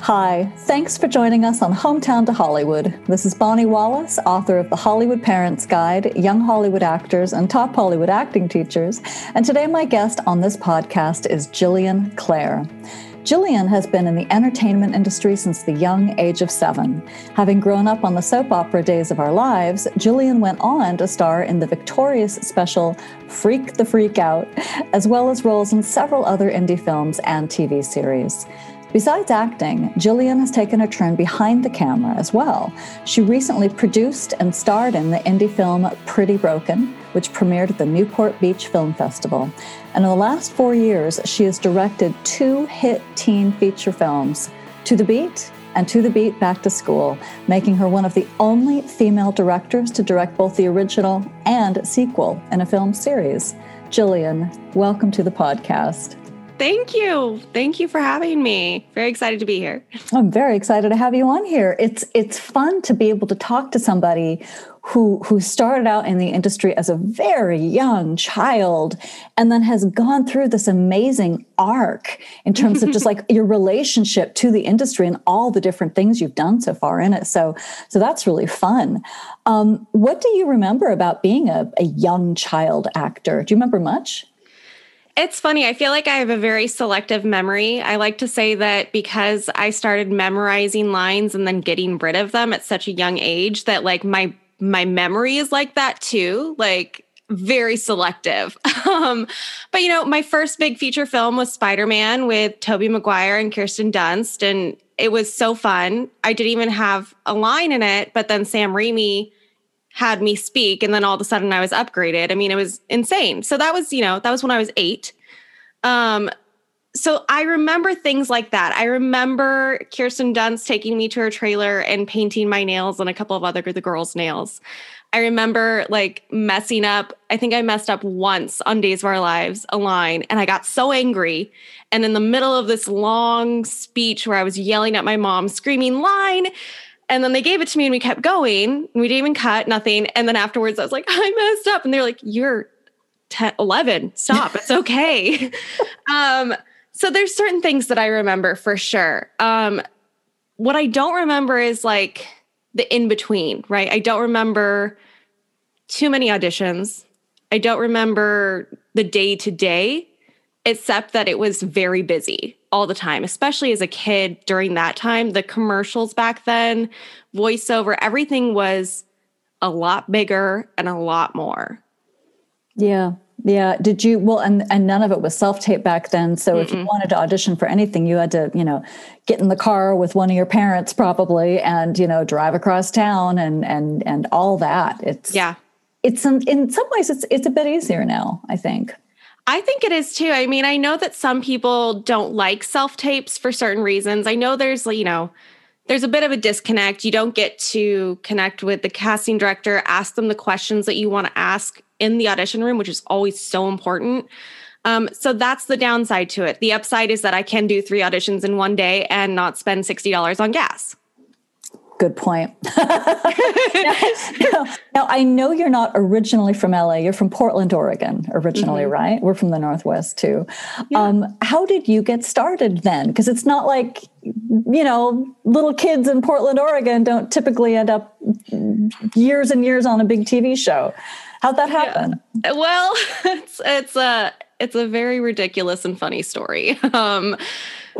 Hi, thanks for joining us on Hometown to Hollywood. This is Bonnie Wallace, author of The Hollywood Parents Guide, Young Hollywood Actors, and Top Hollywood Acting Teachers. And today, my guest on this podcast is Jillian Clare. Jillian has been in the entertainment industry since the young age of seven. Having grown up on the soap opera Days of Our Lives, Jillian went on to star in the Victorious special Freak the Freak Out, as well as roles in several other indie films and TV series. Besides acting, Jillian has taken a turn behind the camera as well. She recently produced and starred in the indie film Pretty Broken, which premiered at the Newport Beach Film Festival. And in the last four years, she has directed two hit teen feature films, To the Beat and To the Beat Back to School, making her one of the only female directors to direct both the original and sequel in a film series. Jillian, welcome to the podcast. Thank you. Thank you for having me. Very excited to be here. I'm very excited to have you on here. It's it's fun to be able to talk to somebody who who started out in the industry as a very young child and then has gone through this amazing arc in terms of just like your relationship to the industry and all the different things you've done so far in it. So so that's really fun. Um, what do you remember about being a, a young child actor? Do you remember much? It's funny. I feel like I have a very selective memory. I like to say that because I started memorizing lines and then getting rid of them at such a young age that like my my memory is like that too. Like very selective. um, but you know, my first big feature film was Spider-Man with Tobey Maguire and Kirsten Dunst and it was so fun. I didn't even have a line in it, but then Sam Raimi had me speak and then all of a sudden I was upgraded. I mean, it was insane. So that was, you know, that was when I was 8. Um so I remember things like that. I remember Kirsten Dunst taking me to her trailer and painting my nails and a couple of other the girls' nails. I remember like messing up. I think I messed up once on Days of Our Lives a line and I got so angry. And in the middle of this long speech where I was yelling at my mom, screaming, line, and then they gave it to me and we kept going. We didn't even cut, nothing. And then afterwards, I was like, I messed up. And they're like, You're 10, 11. Stop. It's okay. um, so there's certain things that I remember for sure. Um, what I don't remember is like the in between, right? I don't remember too many auditions. I don't remember the day to day, except that it was very busy all the time, especially as a kid during that time. The commercials back then, voiceover, everything was a lot bigger and a lot more. Yeah. Yeah. Did you, well, and, and none of it was self tape back then. So Mm-mm. if you wanted to audition for anything, you had to, you know, get in the car with one of your parents probably and, you know, drive across town and, and, and all that. It's, yeah. It's in, in some ways it's, it's a bit easier now, I think. I think it is too. I mean, I know that some people don't like self tapes for certain reasons. I know there's, you know, there's a bit of a disconnect. You don't get to connect with the casting director, ask them the questions that you want to ask in the audition room, which is always so important. Um, so that's the downside to it. The upside is that I can do three auditions in one day and not spend $60 on gas. Good point. now, now, now, I know you're not originally from LA. You're from Portland, Oregon, originally, mm-hmm. right? We're from the Northwest too. Yeah. Um, how did you get started then? Because it's not like, you know, little kids in Portland, Oregon don't typically end up years and years on a big TV show. How'd that happen? Yeah. Well, it's, it's a, it's a very ridiculous and funny story. Um,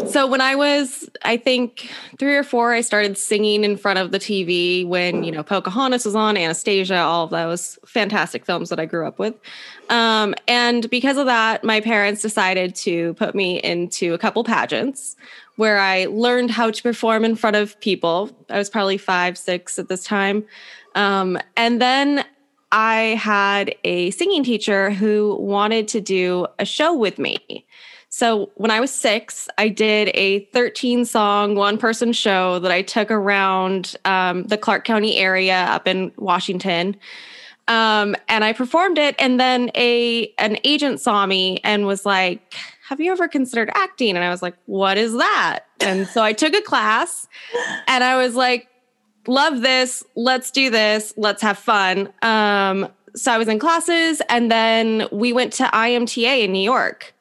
so when I was, I think three or four, I started singing in front of the TV when you know Pocahontas was on, Anastasia, all of those fantastic films that I grew up with. Um, and because of that, my parents decided to put me into a couple pageants where I learned how to perform in front of people. I was probably five, six at this time. Um, and then I had a singing teacher who wanted to do a show with me. So when I was six, I did a 13 song, one person show that I took around um, the Clark County area up in Washington. Um, and I performed it. And then a an agent saw me and was like, have you ever considered acting? And I was like, what is that? And so I took a class and I was like, love this. Let's do this. Let's have fun. Um, so I was in classes and then we went to IMTA in New York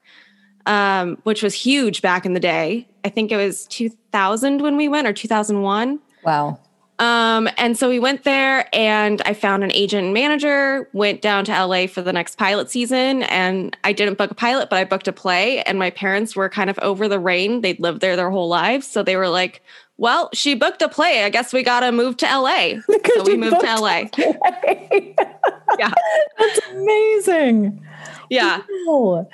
um, which was huge back in the day. I think it was 2000 when we went or 2001. Wow. Um, and so we went there and I found an agent and manager, went down to LA for the next pilot season. And I didn't book a pilot, but I booked a play. And my parents were kind of over the rain. They'd lived there their whole lives. So they were like, well, she booked a play. I guess we got to move to LA. so we moved to LA. yeah. That's amazing. Yeah. Wow.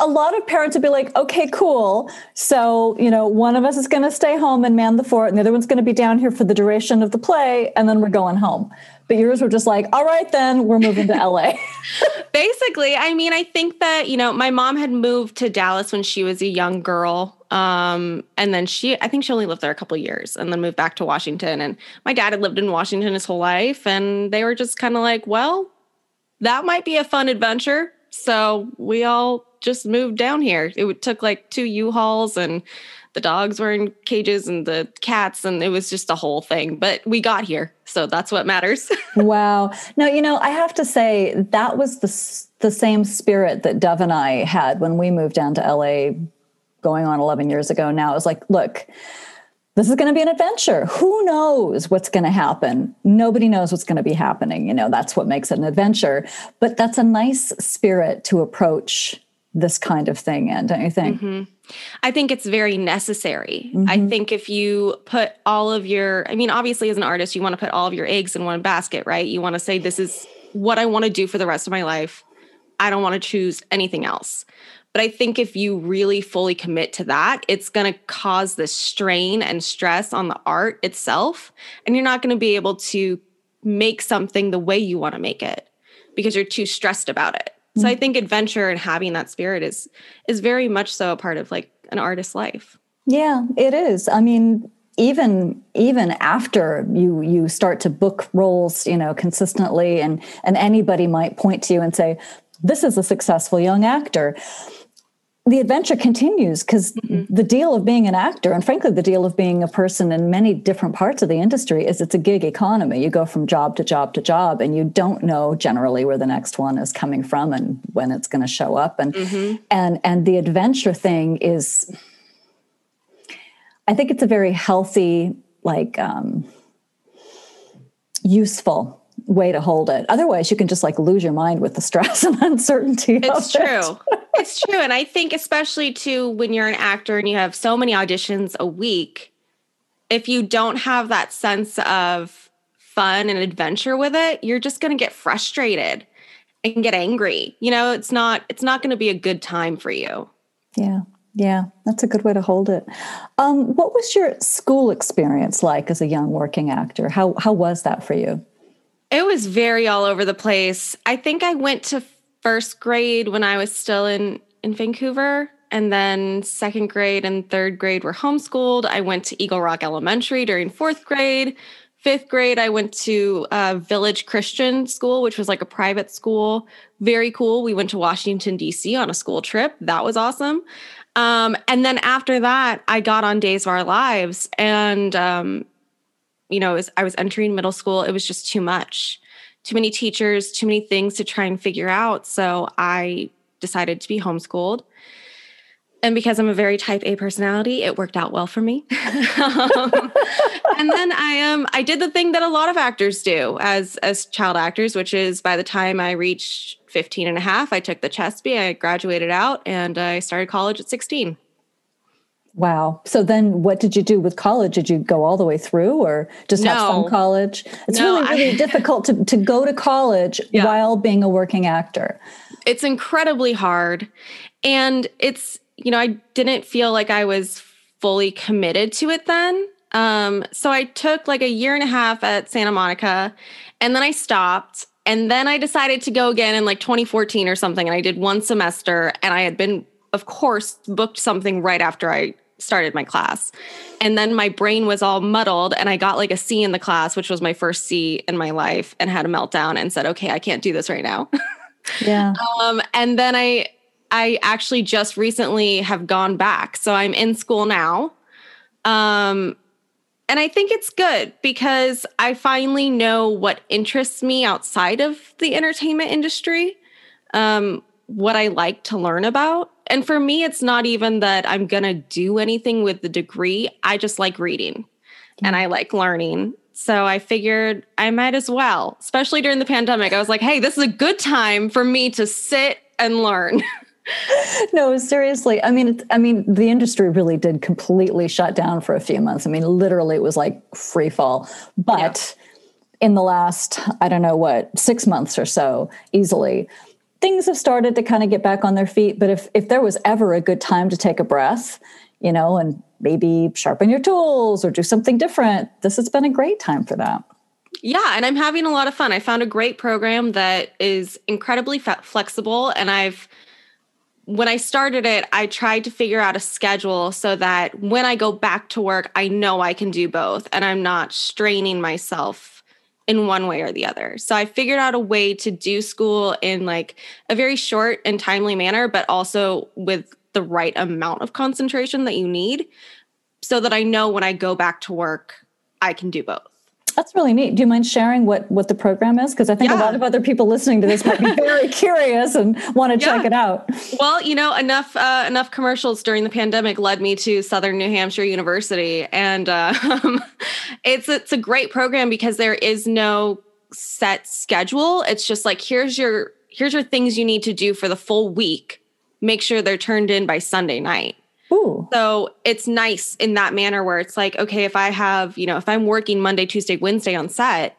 A lot of parents would be like, okay, cool. So, you know, one of us is going to stay home and man the fort, and the other one's going to be down here for the duration of the play, and then we're going home. But yours were just like, all right, then we're moving to LA. Basically, I mean, I think that, you know, my mom had moved to Dallas when she was a young girl. Um, and then she, I think she only lived there a couple years and then moved back to Washington. And my dad had lived in Washington his whole life. And they were just kind of like, well, that might be a fun adventure. So we all just moved down here. It took like two U-Hauls and the dogs were in cages and the cats and it was just a whole thing. But we got here so that's what matters. Wow. Now you know i have to say that was the, the same spirit that dove and i had when we moved down to la going on 11 years ago. Now it was like look this is going to be an adventure. Who knows what's going to happen? Nobody knows what's going to be happening. You know, that's what makes it an adventure. But that's a nice spirit to approach this kind of thing in, don't you think? Mm-hmm. I think it's very necessary. Mm-hmm. I think if you put all of your, I mean, obviously, as an artist, you want to put all of your eggs in one basket, right? You want to say, this is what I want to do for the rest of my life. I don't want to choose anything else. But I think if you really fully commit to that, it's going to cause this strain and stress on the art itself. And you're not going to be able to make something the way you want to make it because you're too stressed about it. Mm-hmm. So I mm-hmm. think adventure and having that spirit is is very much so a part of like an artist's life. Yeah, it is. I mean, even even after you you start to book roles you know consistently and and anybody might point to you and say this is a successful young actor the adventure continues because mm-hmm. the deal of being an actor and frankly the deal of being a person in many different parts of the industry is it's a gig economy you go from job to job to job and you don't know generally where the next one is coming from and when it's going to show up and mm-hmm. and and the adventure thing is i think it's a very healthy like um, useful way to hold it. Otherwise, you can just like lose your mind with the stress and uncertainty. It's true. It. it's true. And I think, especially too, when you're an actor and you have so many auditions a week, if you don't have that sense of fun and adventure with it, you're just going to get frustrated and get angry. You know, it's not it's not going to be a good time for you. Yeah. Yeah, that's a good way to hold it. Um, what was your school experience like as a young working actor? How how was that for you? It was very all over the place. I think I went to first grade when I was still in in Vancouver and then second grade and third grade were homeschooled. I went to Eagle Rock Elementary during fourth grade. Fifth grade, I went to a Village Christian School, which was like a private school. Very cool. We went to Washington, D.C. on a school trip. That was awesome. Um, and then after that, I got on Days of Our Lives. And um, you know, as I was entering middle school, it was just too much. Too many teachers, too many things to try and figure out. So I decided to be homeschooled. And because I'm a very type A personality, it worked out well for me. um, and then I um I did the thing that a lot of actors do as as child actors, which is by the time I reached 15 and a half, I took the CHSP, I graduated out, and I started college at 16. Wow. So then what did you do with college? Did you go all the way through or just no. have some college? It's no, really, really I, difficult to, to go to college yeah. while being a working actor. It's incredibly hard. And it's, you know, I didn't feel like I was fully committed to it then. Um, so I took like a year and a half at Santa Monica and then I stopped. And then I decided to go again in like 2014 or something. And I did one semester and I had been of course, booked something right after I started my class. And then my brain was all muddled and I got like a C in the class, which was my first C in my life, and had a meltdown and said, okay, I can't do this right now. Yeah. um, and then I I actually just recently have gone back. So I'm in school now. Um, and I think it's good because I finally know what interests me outside of the entertainment industry, um, what I like to learn about. And for me, it's not even that I'm going to do anything with the degree. I just like reading yeah. and I like learning. So I figured I might as well, especially during the pandemic. I was like, hey, this is a good time for me to sit and learn. no, seriously. I mean, I mean, the industry really did completely shut down for a few months. I mean, literally, it was like free fall. But yeah. in the last, I don't know what, six months or so, easily, things have started to kind of get back on their feet. But if if there was ever a good time to take a breath, you know, and maybe sharpen your tools or do something different, this has been a great time for that. Yeah, and I'm having a lot of fun. I found a great program that is incredibly flexible and I've when I started it, I tried to figure out a schedule so that when I go back to work, I know I can do both and I'm not straining myself in one way or the other. So I figured out a way to do school in like a very short and timely manner, but also with the right amount of concentration that you need so that I know when I go back to work, I can do both. That's really neat. Do you mind sharing what what the program is? Because I think yeah. a lot of other people listening to this might be very curious and want to yeah. check it out. Well, you know, enough uh, enough commercials during the pandemic led me to Southern New Hampshire University, and uh, it's it's a great program because there is no set schedule. It's just like here's your here's your things you need to do for the full week. Make sure they're turned in by Sunday night. Ooh. So it's nice in that manner where it's like, okay, if I have, you know, if I'm working Monday, Tuesday, Wednesday on set,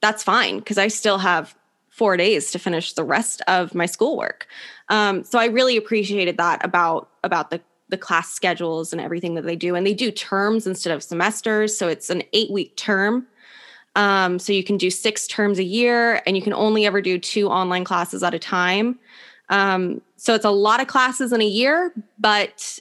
that's fine because I still have four days to finish the rest of my schoolwork. Um, so I really appreciated that about about the the class schedules and everything that they do. And they do terms instead of semesters. So it's an eight week term. Um, so you can do six terms a year and you can only ever do two online classes at a time. Um, so it's a lot of classes in a year, but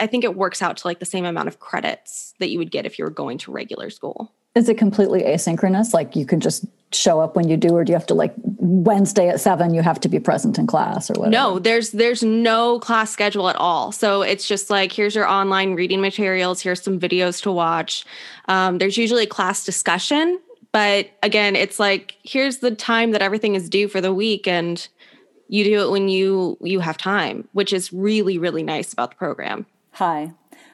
I think it works out to like the same amount of credits that you would get if you were going to regular school. Is it completely asynchronous? Like you can just show up when you do, or do you have to like Wednesday at seven, you have to be present in class or whatever? No, there's there's no class schedule at all. So it's just like here's your online reading materials, here's some videos to watch. Um, there's usually class discussion, but again, it's like here's the time that everything is due for the week, and you do it when you you have time which is really really nice about the program hi.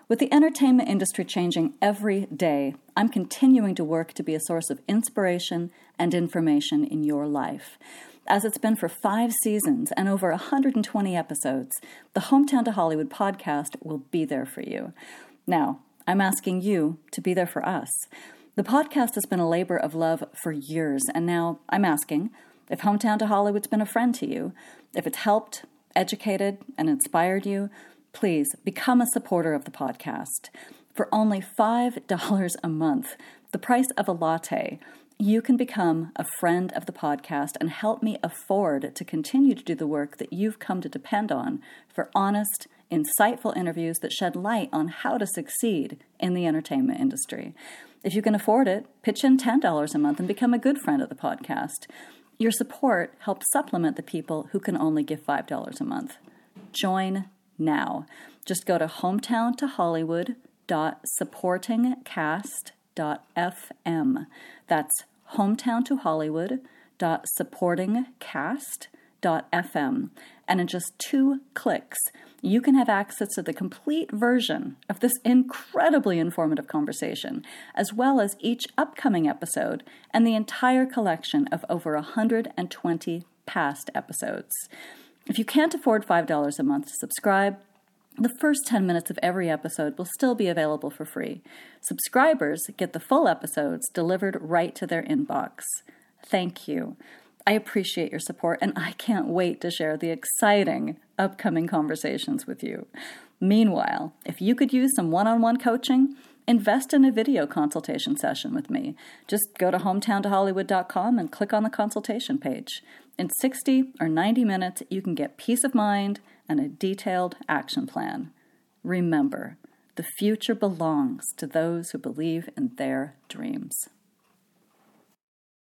With the entertainment industry changing every day i'm continuing to work to be a source of inspiration and information in your life. As it's been for five seasons and over 120 episodes the hometown to hollywood podcast will be there for you. Now i'm asking you to be there for us. The podcast has been a labor of love for years and now i'm asking if Hometown to Hollywood's been a friend to you, if it's helped, educated, and inspired you, please become a supporter of the podcast. For only $5 a month, the price of a latte, you can become a friend of the podcast and help me afford to continue to do the work that you've come to depend on for honest, insightful interviews that shed light on how to succeed in the entertainment industry. If you can afford it, pitch in $10 a month and become a good friend of the podcast. Your support helps supplement the people who can only give $5 a month. Join now. Just go to hometowntohollywood.supportingcast.fm. That's hometowntohollywood.supportingcast.fm. And in just two clicks, you can have access to the complete version of this incredibly informative conversation, as well as each upcoming episode and the entire collection of over 120 past episodes. If you can't afford $5 a month to subscribe, the first 10 minutes of every episode will still be available for free. Subscribers get the full episodes delivered right to their inbox. Thank you. I appreciate your support and I can't wait to share the exciting upcoming conversations with you. Meanwhile, if you could use some one on one coaching, invest in a video consultation session with me. Just go to hometowntohollywood.com and click on the consultation page. In 60 or 90 minutes, you can get peace of mind and a detailed action plan. Remember, the future belongs to those who believe in their dreams.